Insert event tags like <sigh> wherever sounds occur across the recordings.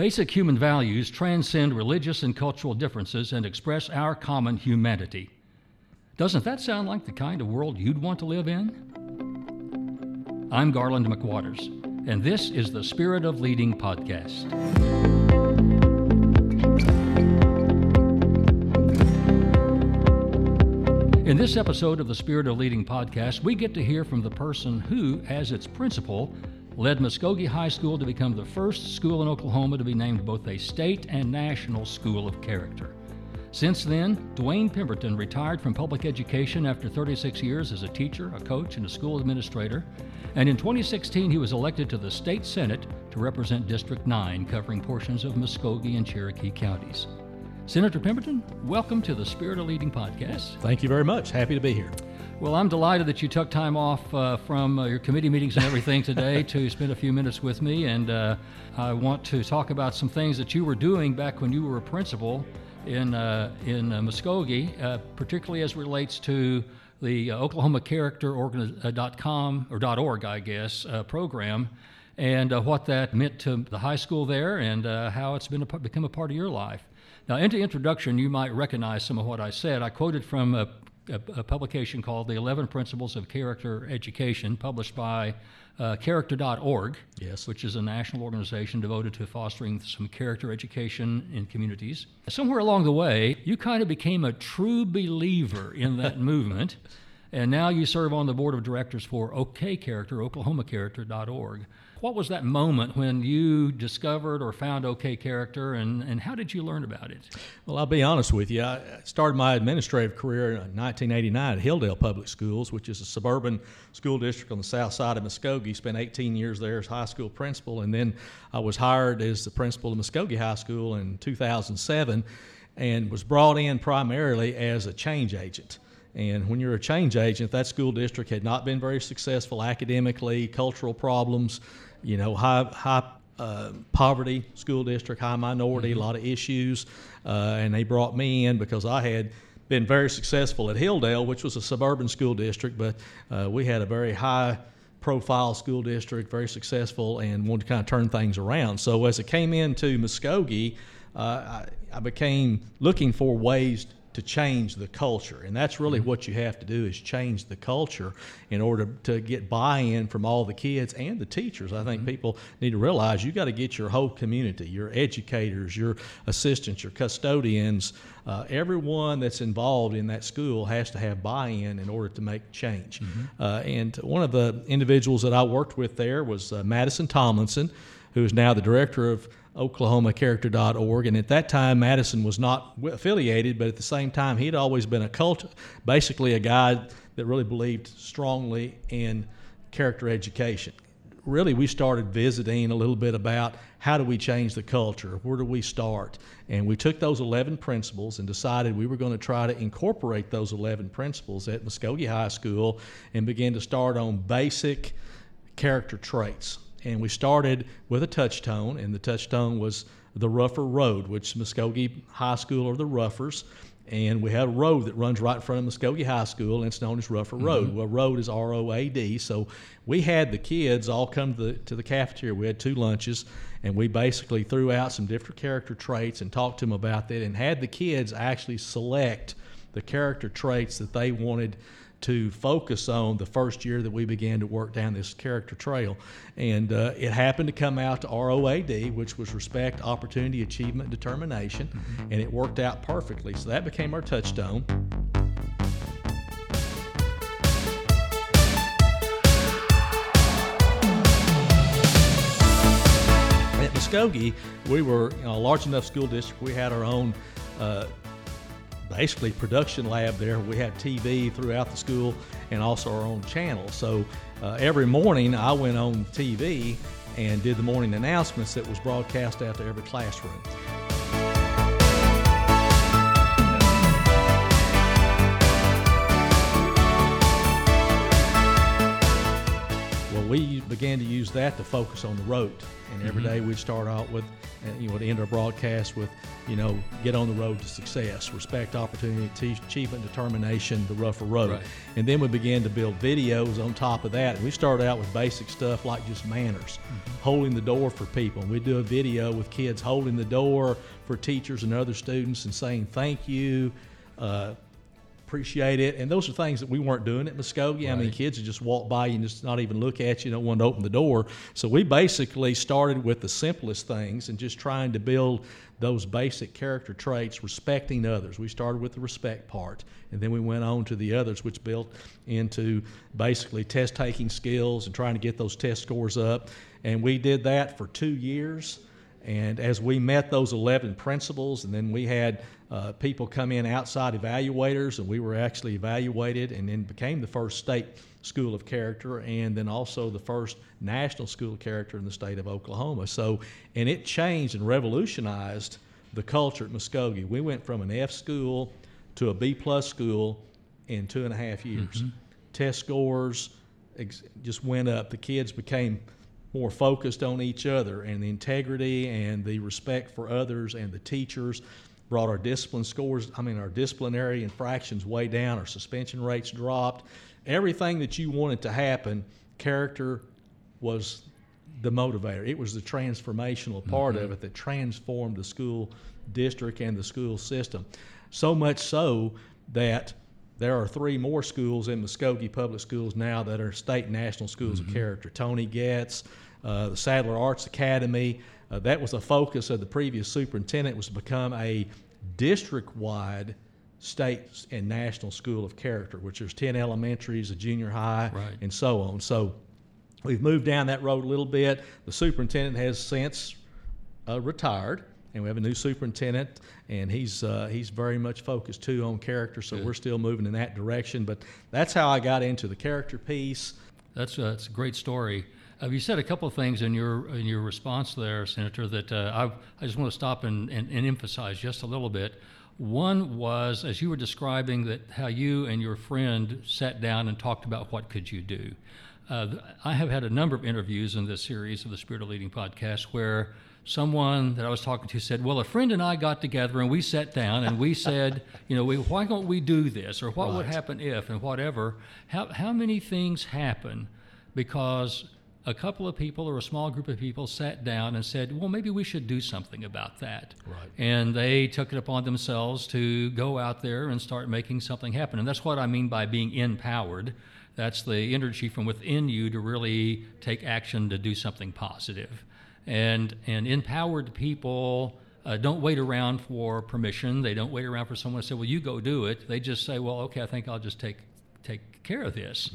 Basic human values transcend religious and cultural differences and express our common humanity. Doesn't that sound like the kind of world you'd want to live in? I'm Garland McWaters, and this is the Spirit of Leading podcast. In this episode of the Spirit of Leading podcast, we get to hear from the person who, as its principal, led Muskogee High School to become the first school in Oklahoma to be named both a state and national school of character. Since then, Dewayne Pemberton retired from public education after 36 years as a teacher, a coach, and a school administrator. And in 2016, he was elected to the state senate to represent District 9, covering portions of Muskogee and Cherokee counties. Senator Pemberton, welcome to the Spirit of Leading podcast. Thank you very much. Happy to be here. Well, I'm delighted that you took time off uh, from uh, your committee meetings and everything today <laughs> to spend a few minutes with me. And uh, I want to talk about some things that you were doing back when you were a principal in, uh, in uh, Muskogee, uh, particularly as relates to the Oklahoma Character .com or .org, I guess, program, and what that meant to the high school there, and how it's been a, become a part of your life. Now, into introduction, you might recognize some of what I said. I quoted from a a, a, publication called The 11 Principles of Character Education, published by uh, Character.org, yes. which is a national organization devoted to fostering some character education in communities. Somewhere along the way, you kind of became a true believer in that <laughs> movement, and now you serve on the board of directors for OK Character, OklahomaCharacter.org. What was that moment when you discovered or found OK Character, and, and how did you learn about it? Well, I'll be honest with you. I started my administrative career in 1989 at Hilldale Public Schools, which is a suburban school district on the south side of Muskogee. Spent 18 years there as high school principal, and then I was hired as the principal of Muskogee High School in 2007 and was brought in primarily as a change agent. And when you're a change agent, that school district had not been very successful academically, cultural problems, you know, high high uh, poverty school district, high minority, mm-hmm. a lot of issues, uh, and they brought me in because I had been very successful at Hilldale, which was a suburban school district, but uh, we had a very high profile school district, very successful, and wanted to kind of turn things around. So as it came into Muskogee, uh, I, I became looking for ways to change the culture. And that's really mm-hmm. what you have to do is change the culture in order to get buy-in from all the kids and the teachers. I think mm-hmm. people need to realize you got to get your whole community, your educators, your assistants, your custodians, uh, everyone that's involved in that school has to have buy-in in order to make change. Mm-hmm. Uh, and one of the individuals that I worked with there was uh, Madison Tomlinson, who is now the director of OklahomaCharacter.org. And at that time, Madison was not affiliated, but at the same time, he'd always been a cult, basically a guy that really believed strongly in character education. Really, we started visiting a little bit about how do we change the culture? Where do we start? And we took those 11 principles and decided we were going to try to incorporate those 11 principles at Muskogee High School and begin to start on basic character traits and we started with a touchstone, and the touchstone was the Rougher Road, which Muskogee High School are the Roughers. And we had a road that runs right in front of Muskogee High School, and it's known as Rougher mm-hmm. Road. Well, road is R O A D. So we had the kids all come to the, to the cafeteria. We had two lunches, and we basically threw out some different character traits and talked to them about that, and had the kids actually select the character traits that they wanted to focus on the first year that we began to work down this character trail. And uh, it happened to come out to ROAD, which was Respect, Opportunity, Achievement, Determination, mm-hmm. and it worked out perfectly. So that became our touchstone. At Muskogee, we were you know, a large enough school district, we had our own uh, basically production lab there. We had TV throughout the school and also our own channel. So uh, every morning I went on TV and did the morning announcements that was broadcast out to every classroom. That to focus on the road. And every Mm-hmm. day we'd start out with, and, you know, to end our broadcast with, you know, get on the road to success, respect, opportunity, achievement, determination, the rougher road. Right. And then we began to build videos on top of that. And we started out with basic stuff like just manners, Mm-hmm. holding the door for people. And we'd do a video with kids holding the door for teachers and other students and saying thank you. Uh, appreciate it. And those are things that we weren't doing at Muskogee. I mean, kids would just walk by you and just not even look at you, don't want to open the door. So we basically started with the simplest things and just trying to build those basic character traits, respecting others. We started with the respect part, and then we went on to the others, which built into basically test taking skills and trying to get those test scores up. And we did that for two years. And as we met those 11 principles, and then we had uh, people come in, outside evaluators, and we were actually evaluated and then became the first state school of character and then also the first national school of character in the state of Oklahoma. So, and it changed and revolutionized the culture at Muskogee. We went from an F school to a B plus school in two and a half years. Test scores ex- just went up. The kids became more focused on each other and the integrity and the respect for others and the teachers brought our discipline scores i mean our disciplinary infractions way down our suspension rates dropped everything that you wanted to happen character was the motivator it was the transformational part of it that transformed the school district and the school system so much so that there are three more schools in Muskogee Public Schools now that are state and national schools of character. Tony Goetz, uh, the Sadler Arts Academy. Uh, that was a focus of the previous superintendent was to become a district-wide state and national school of character, which there's 10 elementaries, a junior high, Right. and so on. So we've moved down that road a little bit. The superintendent has since uh, retired, and we have a new superintendent, and he's uh, he's very much focused too on character. So we're still moving in that direction. But that's how I got into the character piece. That's a, that's a great story. Uh, you said a couple of things in your in your response there, Senator, that uh, I, I just want to stop and, and, and emphasize just a little bit. One was, as you were describing, that how you and your friend sat down and talked about what could you do. Uh, I have had a number of interviews in this series of the Spirit of Leading podcast where someone that I was talking to said, "Well, a friend and I got together and we sat down and we <laughs> said, you know, we, why don't we do this or what would happen if and whatever." How how many things happen because a couple of people or a small group of people sat down and said, "Well, maybe we should do something about that." Right. And they took it upon themselves to go out there and start making something happen. And that's what I mean by being empowered. That's the energy from within you to really take action to do something positive. And and empowered people uh, don't wait around for permission. They don't wait around for someone to say, "Well, you go do it." They just say, "Well, okay, I think I'll just take take care of this."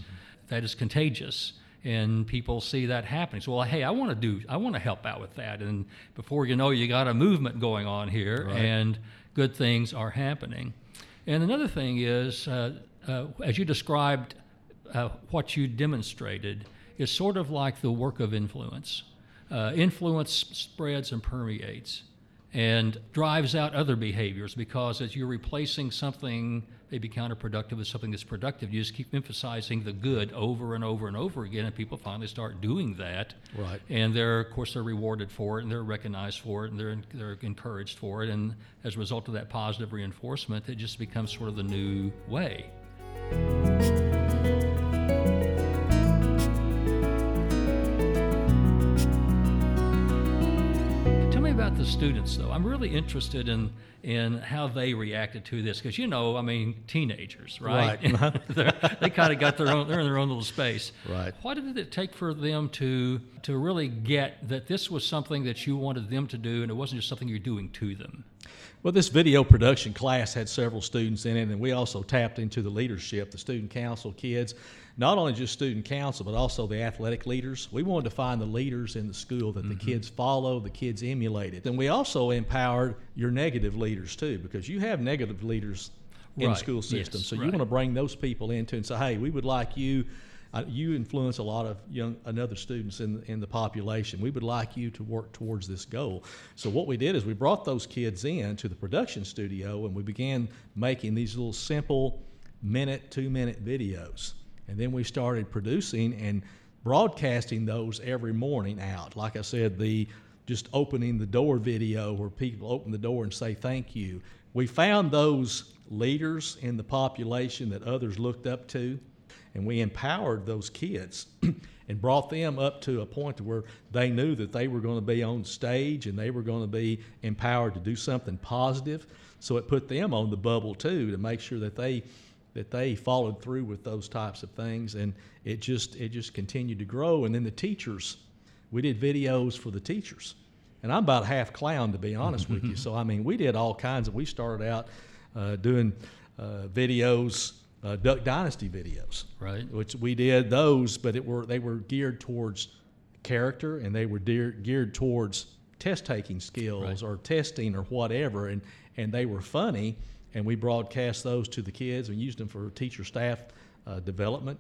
That is contagious, and people see that happening. So, well, hey, I want to do, I want to help out with that, and before you know, you got a movement going on here, Right. and good things are happening. And another thing is, uh, uh, as you described, uh, what you demonstrated is sort of like the work of influence. Uh, influence spreads and permeates and drives out other behaviors because as you're replacing something maybe counterproductive with something that's productive, you just keep emphasizing the good over and over and over again, and people finally start doing that. Right. And they're, of course, they're rewarded for it, and they're recognized for it, and they're they're encouraged for it, and as a result of that positive reinforcement, it just becomes sort of the new way. About the students, though. I'm really interested in in how they reacted to this because you know, I mean, teenagers, right? Right. <laughs> They kind of got their own. They're in their own little space. Right. What did it take for them to to really get that this was something that you wanted them to do, and it wasn't just something you're doing to them? Well, this video production class had several students in it, and we also tapped into the leadership, the student council kids, not only just student council, but also the athletic leaders. We wanted to find the leaders in the school that the mm-hmm. kids follow, the kids emulated. And we also empowered your negative leaders too, because you have negative leaders in the school system. Yes, so you want to bring those people into and say, hey, we would like you. You influence a lot of young another students in in the population. We would like you to work towards this goal. So what we did is we brought those kids in to the production studio and we began making these little simple minute, two minute videos. And then we started producing and broadcasting those every morning out. Like I said, the just opening the door video where people open the door and say thank you. We found those leaders in the population that others looked up to, and we empowered those kids <clears throat> and brought them up to a point to where they knew that they were going to be on stage and they were going to be empowered to do something positive. So it put them on the bubble too to make sure that they that they followed through with those types of things. And it just it just continued to grow. And then the teachers we did videos for the teachers. And i'm about half clown to be honest with you. <laughs> So i mean we did all kinds of we started out uh, doing uh, videos uh, duck dynasty videos Right. which we did those but it were they were geared towards character and they were dear, geared towards test taking skills Right. or testing or whatever and and they were funny and we broadcast those to the kids and used them for teacher staff uh, development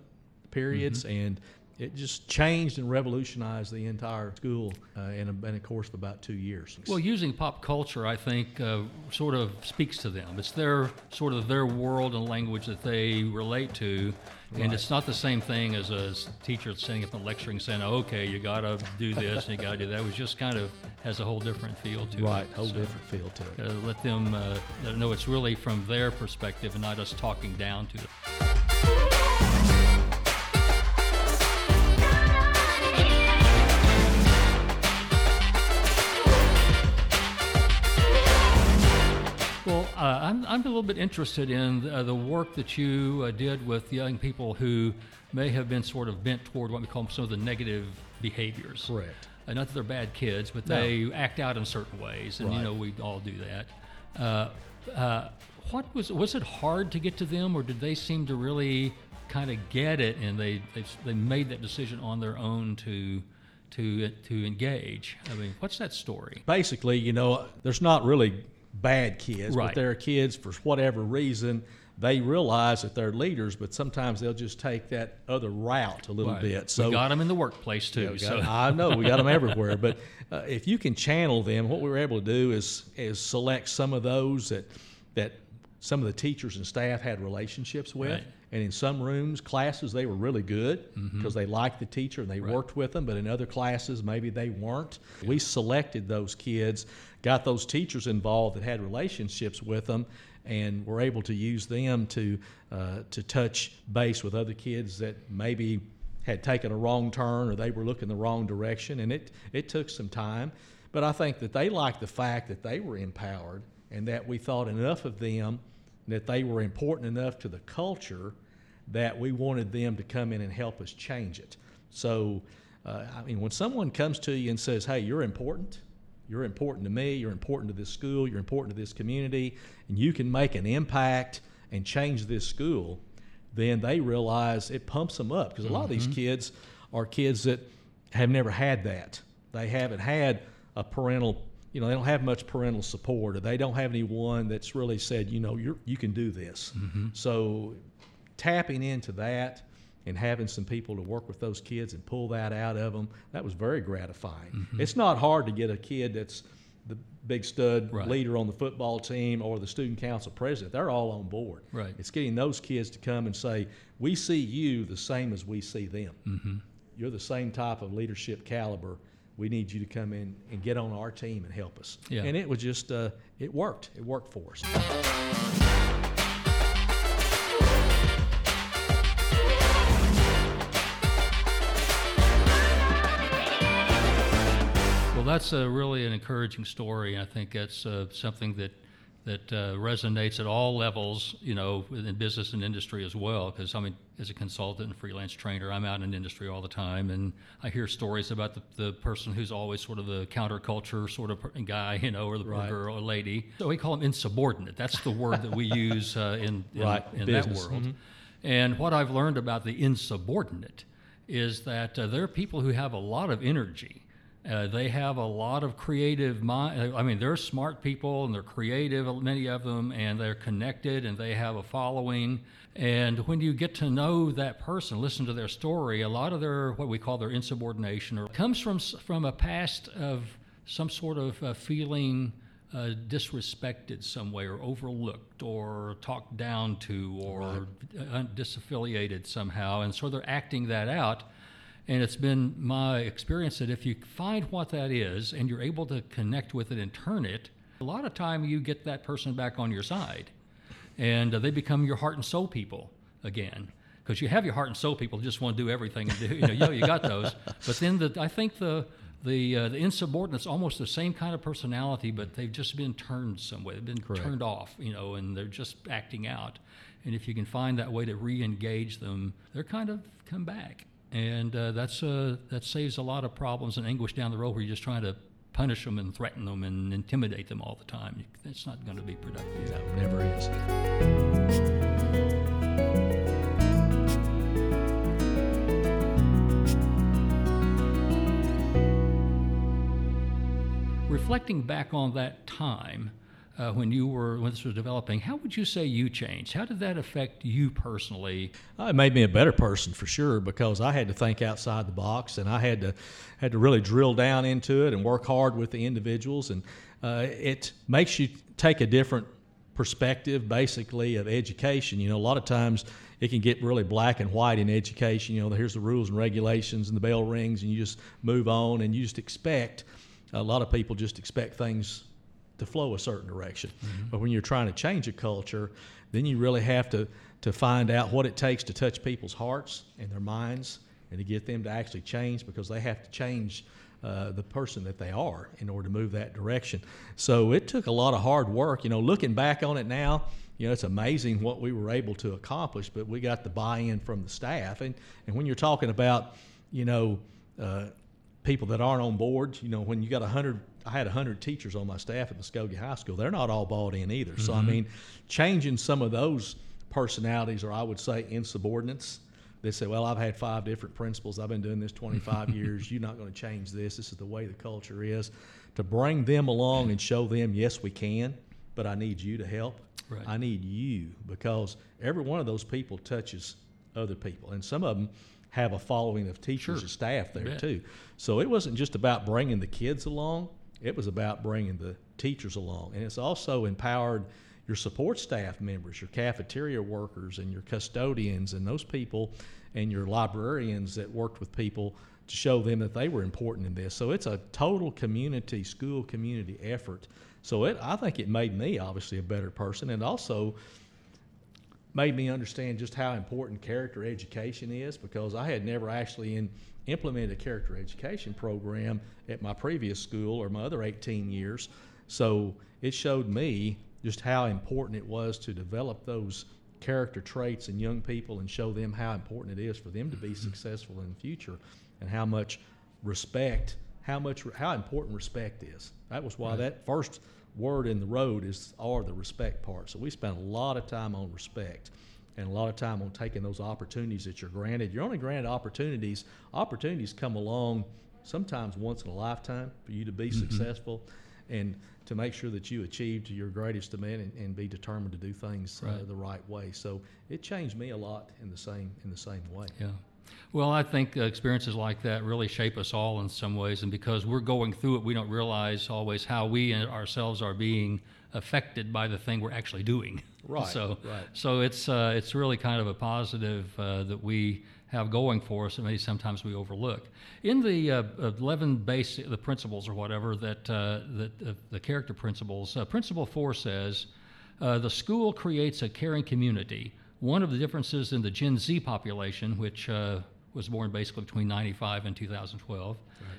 periods Mm-hmm. and it just changed and revolutionized the entire school uh, in, a, in a course of about two years. Well, using pop culture, I think, uh, sort of speaks to them. It's their sort of their world and language that they relate to, and Right. it's not the same thing as a teacher sitting up and lecturing, saying, "Okay, you got to do this and you got to do that." It was just kind of has a whole different feel to it. right, whole So, different feel to it. let them uh, let them know it's really from their perspective and not us talking down to them. I'm, I'm a little bit interested in uh, the work that you uh, did with young people who may have been sort of bent toward what we call some of the negative behaviors. Correct. Uh, not that they're bad kids, but No. they act out in certain ways, and you know we all do that. Uh, uh, what was was it hard to get to them, or did they seem to really kind of get it, and they they, they made that decision on their own to to to engage? I mean, what's that story? basically, you know, there's not really bad kids, Right. but there are kids for whatever reason they realize that they're leaders, but sometimes they'll just take that other route a little Right. bit. So we got them in the workplace too. Yeah, so got- I know we got them <laughs> everywhere, but uh, if you can channel them, what we were able to do is is select some of those that that some of the teachers and staff had relationships with, Right. And in some rooms, classes they were really good because they liked the teacher and they Right. worked with them. But in other classes, maybe they weren't. We selected those kids, got those teachers involved that had relationships with them. And were able to use them to uh, to touch base with other kids that maybe had taken a wrong turn or they were looking the wrong direction and it it took some time but i think that they liked the fact that they were empowered and that we thought enough of them that they were important enough to the culture that we wanted them to come in and help us change it. So uh, i mean when someone comes to you and says hey you're important. You're important to me. You're important to this school. You're important to this community and you can make an impact and change this school then they realize it pumps them up because a lot of these kids are kids that have never had that. They haven't had a parental, you know, they don't have much parental support, or they don't have anyone that's really said, you know, you're, you can do this. So tapping into that and having some people to work with those kids and pull that out of them, that was very gratifying. It's not hard to get a kid that's the big stud Right. leader on the football team or the student council president. They're all on board. Right. It's getting those kids to come and say, "We see you the same as we see them. Mhm. You're the same type of leadership caliber. We need you to come in and get on our team and help us." Yeah. And it was just, uh, it worked. It worked for us. Well, that's uh, really an encouraging story. I think that's uh, something that that uh, resonates at all levels, you know, in business and industry as well. Because I mean, as a consultant and freelance trainer, I'm out in industry all the time, and I hear stories about the, the person who's always sort of the counterculture sort of guy, you know, or the Right. girl or lady. So we call them insubordinate. That's the word that we <laughs> use uh, in in, Right, in that world. And what I've learned about the insubordinate is that uh, there are people who have a lot of energy. Uh, they have a lot of creative mind. I mean, they're smart people and they're creative, many of them, and they're connected and they have a following. And when you get to know that person, listen to their story, a lot of their what we call their insubordination or comes from from a past of some sort of uh, feeling uh, disrespected some way or overlooked or talked down to or uh, disaffiliated somehow and so they're acting that out And it's been my experience that if you find what that is and you're able to connect with it and turn it, a lot of time you get that person back on your side. And uh, they become your heart and soul people again. Because you have your heart and soul people who just want to do everything and do, you know, you, know, you got those. But then the, I think the, the, uh, the insubordinate's almost the same kind of personality, but they've just been turned some way. They've been Correct. turned off, you know, and they're just acting out. And if you can find that way to re-engage them, they're kind of come back and uh, that's uh, that saves a lot of problems and anguish down the road where you're just trying to punish them and threaten them and intimidate them all the time. It's not going to be productive. No, never is. Reflecting back on that time, uh, when you were when this was developing, how would you say you changed? How did that affect you personally? Uh, It made me a better person for sure because I had to think outside the box and I had to had to really drill down into it and work hard with the individuals and uh, it makes you take a different perspective basically of education. You know, a lot of times it can get really black and white in education. You know, here's the rules and regulations and the bell rings and you just move on and you just expect a lot of people just expect things to flow a certain direction. But when you're trying to change a culture, then you really have to to find out what it takes to touch people's hearts and their minds and to get them to actually change because they have to change uh, the person that they are in order to move that direction. So it took a lot of hard work. You know, looking back on it now, you know, it's amazing what we were able to accomplish, but we got the buy-in from the staff. And, and when you're talking about, you know, uh, people that aren't on board. You know, when you got a hundred, I had a hundred teachers on my staff at Muskogee High School. They're not all bought in either. So I mm-hmm. mean, changing some of those personalities, or I would say insubordinates. They say, "Well, I've had five different principals. I've been doing this 25 <laughs> years. You're not going to change this. This is the way the culture is." To bring them along and show them, yes, we can, but I need you to help. Right. I need you because every one of those people touches other people, and some of them have a following of teachers Sure. and staff there too. So it wasn't just about bringing the kids along; it was about bringing the teachers along, and it's also empowered your support staff members, your cafeteria workers, and your custodians, and those people, and your librarians that worked with people to show them that they were important in this. So it's a total community, school community effort. So it, I think it made me obviously a better person, and also made me understand just how important character education is because I had never actually in, implemented a character education program at my previous school or my other 18 years. So it showed me just how important it was to develop those character traits in young people and show them how important it is for them to be mm-hmm. successful in the future and how much respect how much how important respect is. That was why that first word in the road is are the respect part so we spend a lot of time on respect and a lot of time on taking those opportunities that you're granted you're only granted opportunities opportunities come along sometimes once in a lifetime for you to be successful and to make sure that you achieve to your greatest demand and, and be determined to do things uh, the right way. So it changed me a lot in the same in the same way. Yeah. Well, I think uh, experiences like that really shape us all in some ways, and because we're going through it, we don't realize always how we and ourselves are being affected by the thing we're actually doing. <laughs> Right, So, right. so it's uh, it's really kind of a positive uh, that we have going for us, and maybe sometimes we overlook. In the uh, 11 base, the principles or whatever that uh, that uh, the character principles, uh, principle four says, uh, the school creates a caring community. One of the differences in the Gen Z population, which uh, was born basically between 95 and 2012,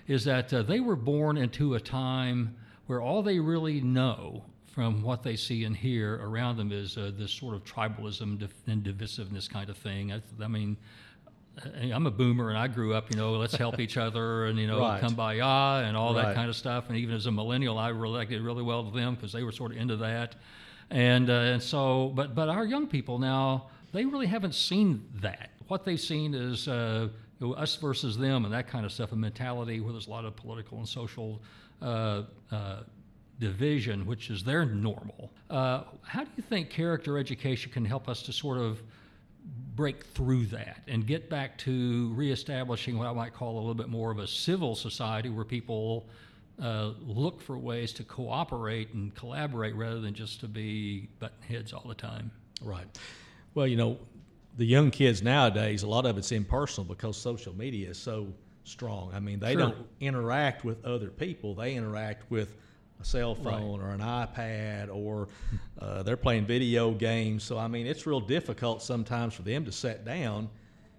is that uh, they were born into a time where all they really know from what they see and hear around them is uh, this sort of tribalism and divisiveness kind of thing. I, I mean, I'm a boomer and I grew up, you know, let's help each other and, you know, Right. kumbaya and all that kind of stuff. And even as a millennial, I related really well to them because they were sort of into that. And, uh, and so, but, but our young people now, they really haven't seen that. What they've seen is uh, you know, us versus them and that kind of stuff, a mentality where there's a lot of political and social uh, uh, division, which is their normal. Uh, how do you think character education can help us to sort of break through that and get back to reestablishing what I might call a little bit more of a civil society where people uh, look for ways to cooperate and collaborate rather than just to be button heads all the time? Right. Well, you know, the young kids nowadays, a lot of it's impersonal because social media is so strong. I mean, they Sure. don't interact with other people; they interact with a cell phone or an iPad, or uh, they're playing video games. So, I mean, it's real difficult sometimes for them to sit down,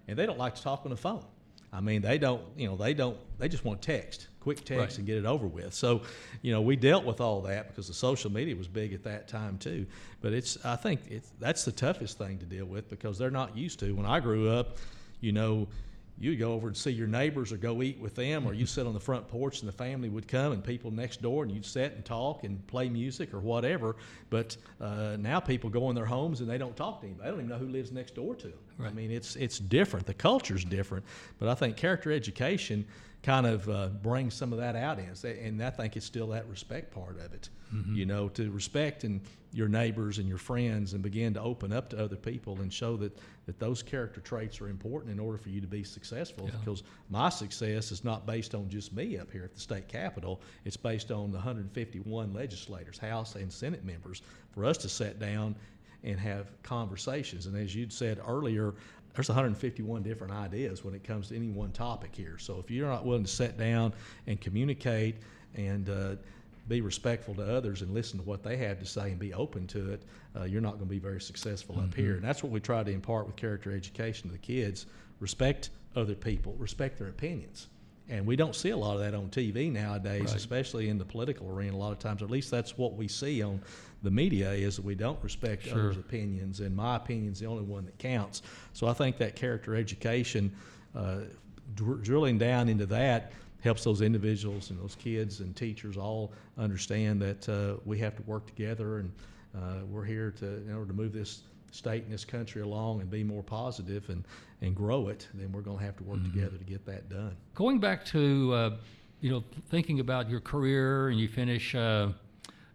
and they don't like to talk on the phone. I mean, they don't, you know, they don't, they just want text, quick text, Right. and get it over with. So, you know, we dealt with all that because the social media was big at that time too. But it's, I think it's that's the toughest thing to deal with because they're not used to. When I grew up, you know, you go over and see your neighbors or go eat with them, or you sit on the front porch and the family would come and people next door and you'd sit and talk and play music or whatever. But uh, now people go in their homes and they don't talk to anybody. They don't even know who lives next door to them. I mean, it's it's different. The culture's different. But I think character education kind of uh, brings some of that out in us, and I think it's still that respect part of it. You know, to respect and your neighbors and your friends, and begin to open up to other people and show that that those character traits are important in order for you to be successful. Yeah. Because my success is not based on just me up here at the state capitol. It's based on the 151 legislators, House and Senate members, for us to sit down and have conversations. And as you'd said earlier, there's 151 different ideas when it comes to any one topic here. So if you're not willing to sit down and communicate and uh, be respectful to others and listen to what they have to say and be open to it, uh, you're not going to be very successful up here. And that's what we try to impart with character education to the kids: respect other people, respect their opinions. And we don't see a lot of that on TV nowadays, Right. especially in the political arena. A lot of times, or at least that's what we see on the media, is that we don't respect Sure. others' opinions, and my opinion's the only one that counts. So I think that character education, uh, dr- drilling down into that, helps those individuals and those kids and teachers all understand that uh, we have to work together, and uh, we're here to in order to move this state and this country along and be more positive and and grow it. Then we're going to have to work together to get that done. Going back to, uh, you know, thinking about your career and you finish, uh,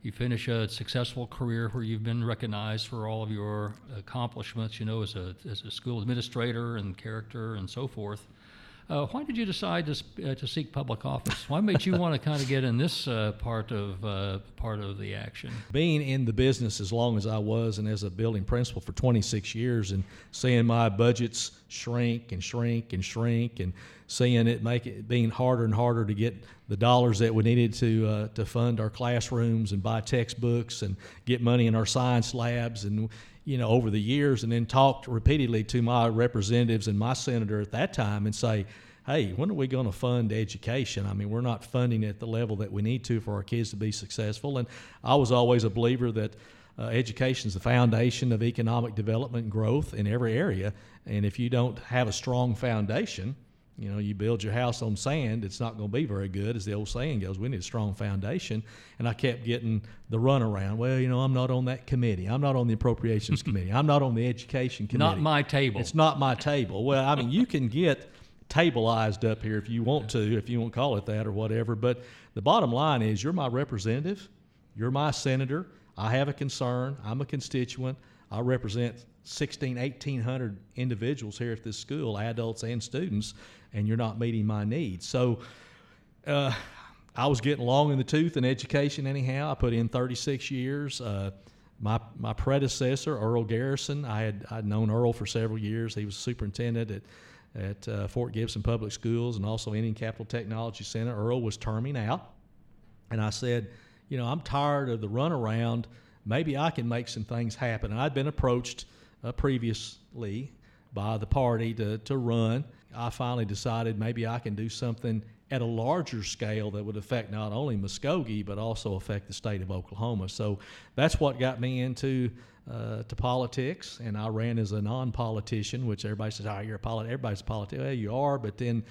you finish a successful career where you've been recognized for all of your accomplishments, you know, as a, as a school administrator and character and so forth. Uh, why did you decide to, uh, to seek public office? Why made you want to kind of get in this uh, part of uh, part of the action? being in the business as long as I was and as a building principal for 26 years and seeing my budgets shrink and shrink and shrink and seeing it make it being harder and harder to get the dollars that we needed to uh, to fund our classrooms and buy textbooks and get money in our science labs and you know over the years and then talked repeatedly to my representatives and my senator at that time and say hey, when are we going to fund education? I mean, we're not funding at the level that we need to for our kids to be successful. And I was always a believer that uh, education is the foundation of economic development and growth in every area. And if you don't have a strong foundation, you know, you build your house on sand, it's not going to be very good, as the old saying goes. We need a strong foundation. And I kept getting the runaround. Well, you know, I'm not on that committee. I'm not on the appropriations <laughs> committee. I'm not on the education committee. Not my table. It's not my table. Well, I mean, you can get tableized up here if you want to, if you want to call it that or whatever. But the bottom line is, you're my representative, you're my senator. I have a concern. I'm a constituent. I represent 16, 1,800 individuals here at this school, adults and students, and you're not meeting my needs. So. Uh, I was getting long in the tooth in education anyhow. I put in 36 years. Uh, my my predecessor, Earl Garrison, I had I'd known Earl for several years. He was superintendent at at uh, Fort Gibson Public Schools and also Indian Capital Technology Center. Earl was terming out, and I said, you know, I'm tired of the runaround. Maybe I can make some things happen. And I'd been approached uh, previously by the party to, to run. I finally decided maybe I can do something at a larger scale that would affect not only Muskogee but also affect the state of Oklahoma. So that's what got me into uh, to politics, and I ran as a non-politician, which everybody says, "Oh, you're a polit." Everybody's a politician. Well, you are, but then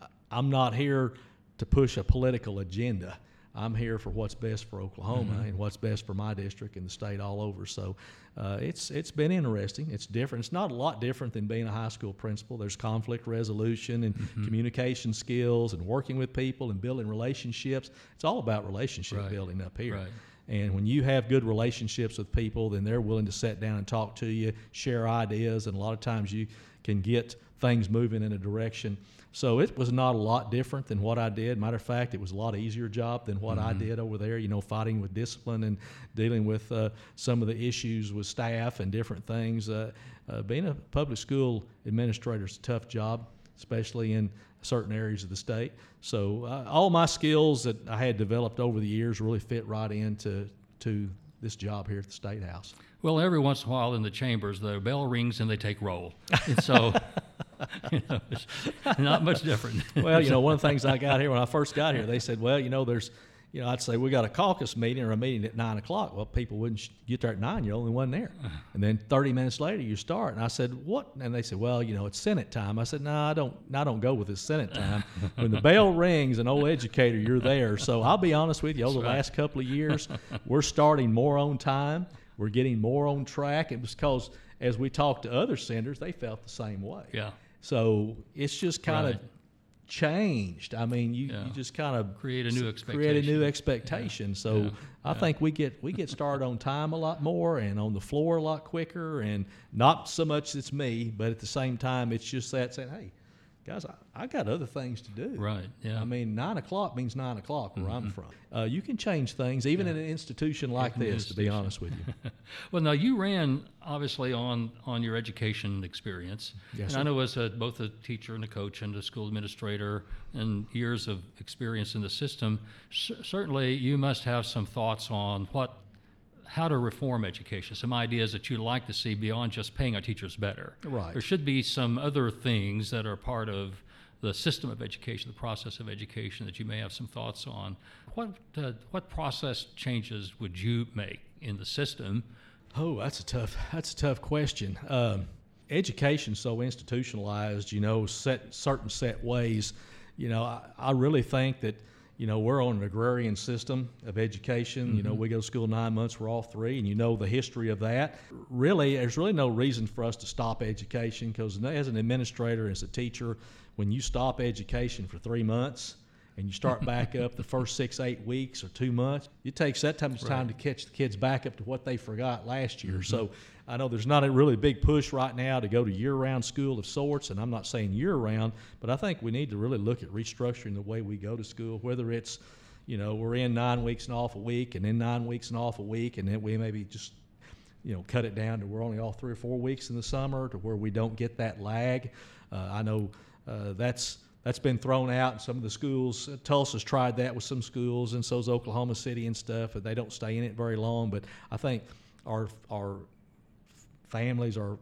uh, I'm not here to push a political agenda. I'm here for what's best for Oklahoma and what's best for my district and the state all over. So uh, it's it's been interesting. It's different. It's not a lot different than being a high school principal. There's conflict resolution and communication skills and working with people and building relationships. It's all about relationship Right. building up here. Right. And when you have good relationships with people, then they're willing to sit down and talk to you, share ideas, and a lot of times you can get things moving in a direction. So it was not a lot different than what I did. Matter of fact, it was a lot easier job than what I did over there. You know, fighting with discipline and dealing with uh, some of the issues with staff and different things. Uh, uh, being a public school administrator is a tough job. especially in certain areas of the state. So uh, all my skills that I had developed over the years really fit right into to this job here at the State House. Well, every once in a while in the chambers, the bell rings and they take roll. And so, <laughs> <laughs> you know, not much different. <laughs> well, you know, one of the things I got here when I first got here, they said, well, you know, there's you know, I'd say we got a caucus meeting or a meeting at nine o'clock. Well, people wouldn't get there at nine. You're the only one there. Uh-huh. And then 30 minutes later, you start. And I said, what? And they said, well, you know, it's Senate time. I said, no, I don't. I don't go with the Senate time. when the bell <laughs> rings, an old educator, you're there. So I'll be honest with you. Over the last couple of years, we're starting more on time. We're getting more on track. It was because as we talked to other senators, they felt the same way. Yeah. So it's just kind Right. of changed. I mean, you, Yeah. you just kind of Create a new create a new expectation. expectation. So Yeah. I think we get we get started on time a lot more and on the floor a lot quicker, and not so much it's me, but at the same time it's just that saying, hey, guys, I, I got other things to do. Right, yeah. Mm-hmm. I mean, nine o'clock means nine o'clock where I'm from. Uh, you can change things even in an institution like an this. To be honest with you. <laughs> Well, now you ran obviously on on your education experience, Yes, and I sir. know as a, both a teacher and a coach and a school administrator and years of experience in the system, c- certainly you must have some thoughts on what how to reform education, some ideas that you'd like to see beyond just paying our teachers better. Right. There should be some other things that are part of the system of education, the process of education that you may have some thoughts on. What uh, what process changes would you make in the system? Oh, that's a tough. That's a tough question. Um, education's so institutionalized, you know, set certain set ways. You know, I, I really think that you know we're on an agrarian system of education. You know, mm-hmm. we go to school nine months. We're all three, and you know the history of that. Really, there's really no reason for us to stop education because as an administrator, as a teacher, when you stop education for three months and you start <laughs> back up the first six, eight weeks or two months, it takes that time, time to catch the kids back up to what they forgot last year. Mm-hmm. So I know there's not a really big push right now to go to year round school of sorts, and I'm not saying year round, but I think we need to really look at restructuring the way we go to school, whether it's you know, we're in nine weeks and off a week, and then nine weeks and off a week, and then we maybe just you know, cut it down to we're only off three or four weeks in the summer to where we don't get that lag. Uh, I know uh, that's that's been thrown out in some of the schools. Tulsa's tried that with some schools, and so's Oklahoma City and stuff. And they don't stay in it very long. But I think our our families, our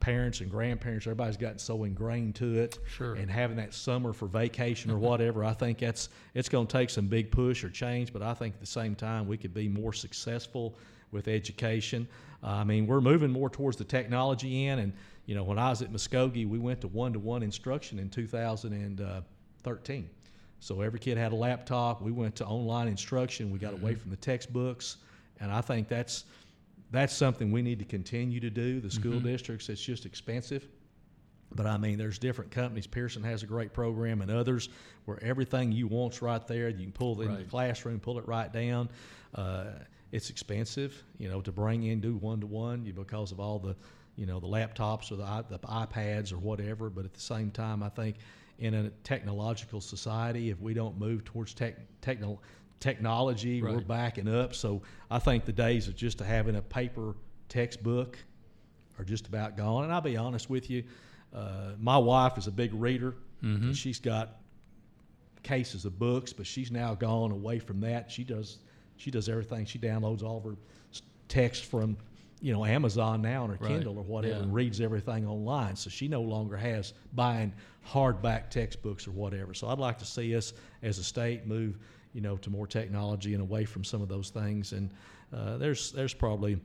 parents and grandparents, everybody's gotten so ingrained to it. Sure. And having that summer for vacation or whatever, I think that's it's going to take some big push or change. But I think at the same time we could be more successful with education. Uh, I mean, we're moving more towards the technology end. And you know, when I was at Muskogee, we went to one-to-one instruction in 2013. So every kid had a laptop. We went to online instruction. We got away from the textbooks, and I think that's that's something we need to continue to do. The school districts, it's just expensive. But I mean, there's different companies. Pearson has a great program, and others where everything you want's right there. You can pull it in the classroom, pull it right down. Uh, it's expensive, you know, to bring in do one to one because of all the, you know, the laptops or the, the iPads or whatever. But at the same time, I think in a technological society, if we don't move towards tech, techno, technology, we're backing up. So I think the days of just having a paper textbook are just about gone. And I'll be honest with you, uh, my wife is a big reader. And she's got cases of books, but she's now gone away from that. She does she does everything. She downloads all of her text from you know Amazon now on her Right. Kindle or whatever, Yeah. and reads everything online. So she no longer has buying hardback textbooks or whatever. So I'd like to see us as a state move you know to more technology and away from some of those things. And uh, there's there's probably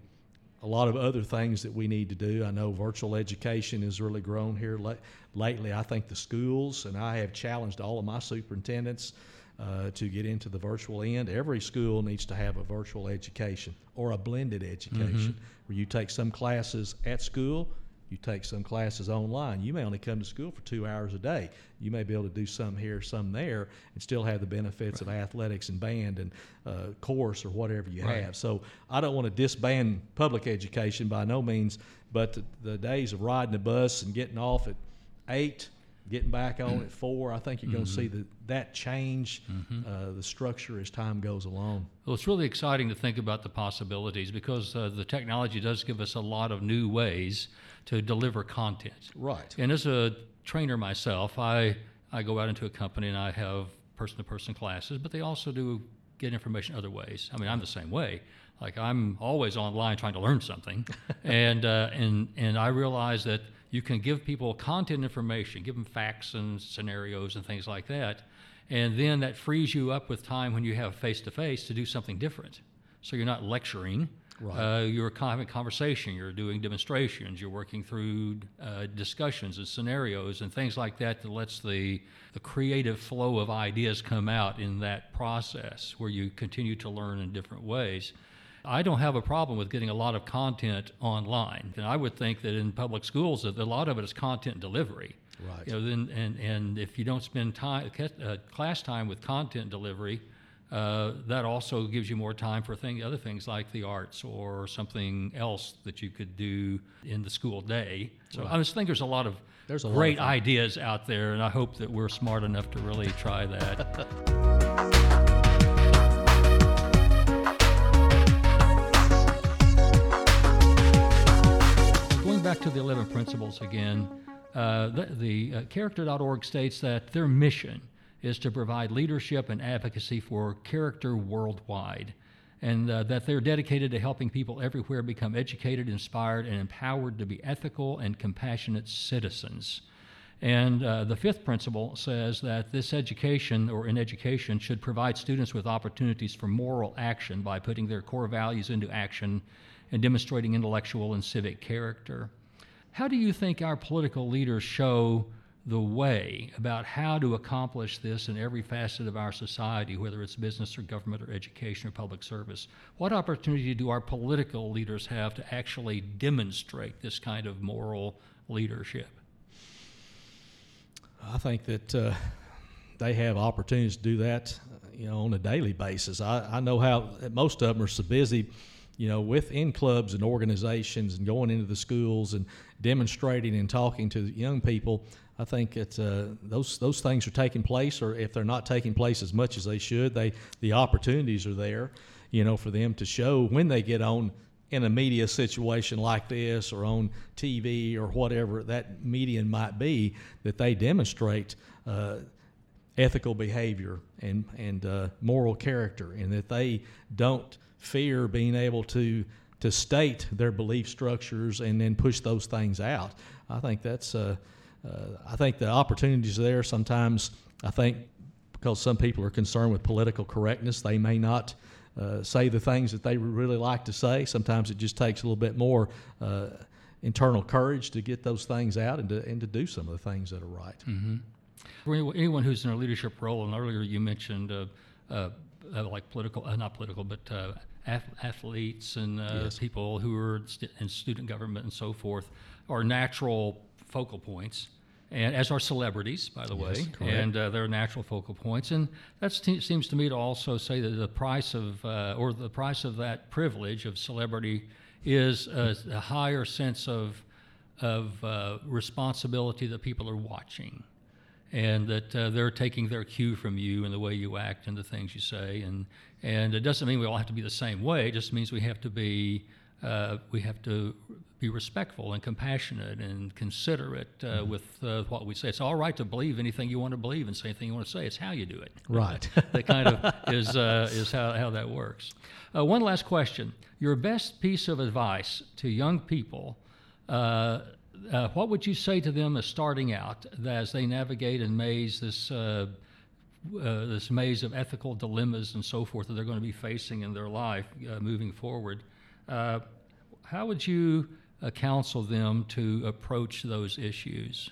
a lot of other things that we need to do. I know virtual education has really grown here la- lately. I think the schools, and I have challenged all of my superintendents uh, to get into the virtual end. Every school needs to have a virtual education or a blended education where you take some classes at school. You take some classes online. You may only come to school for two hours a day. You may be able to do some here, some there, and still have the benefits of athletics and band and uh, course or whatever you Right. have. So I don't want to disband public education by no means, but the, the days of riding the bus and getting off at eight, getting back on at four, I think you're going to see the, that change uh, the structure as time goes along. Well, it's really exciting to think about the possibilities because uh, the technology does give us a lot of new ways to deliver content. Right. And as a trainer myself. I I go out into a company and I have person-to-person classes, but they also do get information other ways. I mean, I'm the same way. Like I'm always online trying to learn something, <laughs> and uh, and and I realize that you can give people content information, give them facts and scenarios and things like that, and then that frees you up with time when you have face to face to do something different. So you're not lecturing. Right. Uh, you're having conversation. You're doing demonstrations. You're working through uh, discussions and scenarios and things like that that lets the the creative flow of ideas come out in that process where you continue to learn in different ways. I don't have a problem with getting a lot of content online. And I would think that in public schools, a lot of it is content delivery. Right. You know, then, and, and if you don't spend time, uh, class time with content delivery, uh, that also gives you more time for thing, other things like the arts or something else that you could do in the school day. So I just think there's a lot of There's a great of ideas out there, and I hope that we're smart enough to really try that. <laughs> Going back to the 11 principles again, uh, the, the uh, character.org states that their mission is to provide leadership and advocacy for character worldwide, and uh, that they're dedicated to helping people everywhere become educated, inspired, and empowered to be ethical and compassionate citizens. And uh, the fifth principle says that this education, or in education, should provide students with opportunities for moral action by putting their core values into action and demonstrating intellectual and civic character. How do you think our political leaders show the way about how to accomplish this in every facet of our society, whether it's business or government or education or public service? What opportunity do our political leaders have to actually demonstrate this kind of moral leadership? I think that uh, they have opportunities to do that, you know, on a daily basis. I, I know how most of them are so busy, you know, within clubs and organizations and going into the schools and demonstrating and talking to young people. I think that uh, those those things are taking place, or if they're not taking place as much as they should, they the opportunities are there, you know, for them to show when they get on in a media situation like this or on TV or whatever that medium might be, that they demonstrate uh, ethical behavior and and uh, moral character, and that they don't fear being able to to state their belief structures and then push those things out. I think that's uh, uh, I think the opportunities there. Sometimes I think because some people are concerned with political correctness, they may not. Uh, say the things that they really like to say. Sometimes it just takes a little bit more uh, internal courage to get those things out and to, and to do some of the things that are right. For anyone- who's in a leadership role, and earlier you mentioned uh, uh, uh, like political, uh, not political, but uh, athletes and uh, Yes. people who are st- in student government and so forth, are natural focal points. And as are celebrities, by the Yes, way, correct. and uh, they're natural focal points. And that seems to me to also say that the price of, uh, or the price of that privilege of celebrity, is a, a higher sense of of uh, responsibility that people are watching and that uh, they're taking their cue from you and the way you act and the things you say and and it doesn't mean we all have to be the same way it just means we have to be uh, we have to be respectful and compassionate and considerate uh, with uh, what we say. It's all right to believe anything you want to believe and say anything you want to say. It's how you do it. Right. <laughs> that kind of is uh, is how, how that works. Uh, one last question: Your best piece of advice to young people. Uh, what would you say to them as starting out as they navigate and maze this uh, uh, this maze of ethical dilemmas and so forth that they're going to be facing in their life uh, moving forward? Uh, how would you uh, counsel them to approach those issues?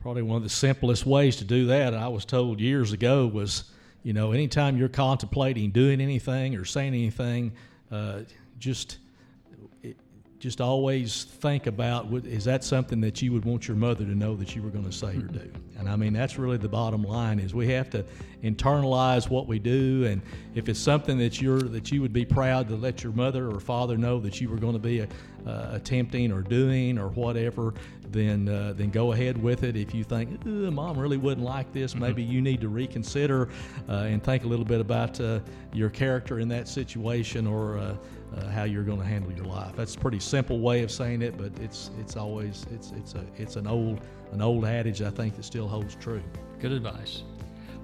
Probably one of the simplest ways to do that, I was told years ago, was you know, anytime you're contemplating doing anything or saying anything, just just always think about is that something that you would want your mother to know that you were going to say or do? <laughs> And I mean, that's really the bottom line is we have to internalize what we do, and if it's something that you're that you would be proud to let your mother or father know that you were going to be a, uh, attempting or doing or whatever, then uh, then go ahead with it. If you think mom really wouldn't like this, mm-hmm. maybe you need to reconsider uh, and think a little bit about uh, your character in that situation or uh, how you're going to handle your life. That's a pretty simple way of saying it, but it's it's always it's it's a it's an old an old adage I think that still holds true. Good advice.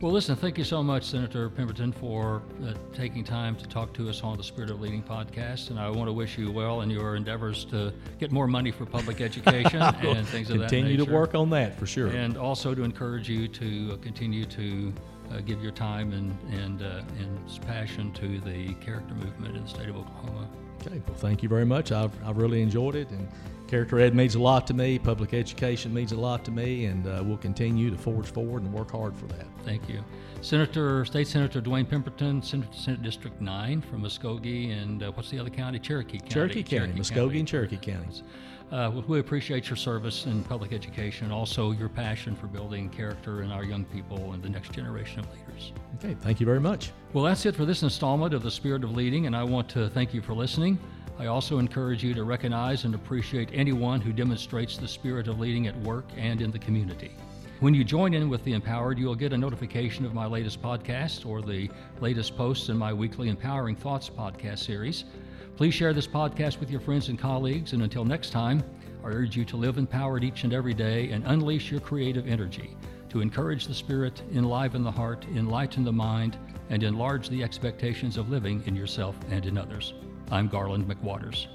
Well, listen, thank you so much, Senator Pemberton, for uh, taking time to talk to us on the Spirit of Leading podcast. And I want to wish you well in your endeavors to get more money for public <laughs> education and things of that nature. Continue to work on that for sure. And also to encourage you to uh, continue to uh, give your time and, and, uh, and passion to the character movement in the state of Oklahoma. Okay, well, thank you very much. I've, I've really enjoyed it. And character ed means a lot to me. Public education means a lot to me. And uh, we'll continue to forge forward and work hard for that. Thank you. Senator, State Senator Dewayne Pemberton, Senate, Senate District 9 from Muskogee. And uh, what's the other county? Cherokee County. Cherokee County, Cherokee Muskogee County. and Cherokee counties. Uh, we appreciate your service in public education and also your passion for building character in our young people and the next generation of leaders. Okay, thank you very much. Well, that's it for this installment of The Spirit of Leading, and I want to thank you for listening. I also encourage you to recognize and appreciate anyone who demonstrates the spirit of leading at work and in the community. When you join in with the Empowered, you'll get a notification of my latest podcast or the latest posts in my weekly Empowering Thoughts podcast series. Please share this podcast with your friends and colleagues. And until next time, I urge you to live empowered each and every day and unleash your creative energy to encourage the spirit, enliven the heart, enlighten the mind, and enlarge the expectations of living in yourself and in others. I'm Garland McWaters.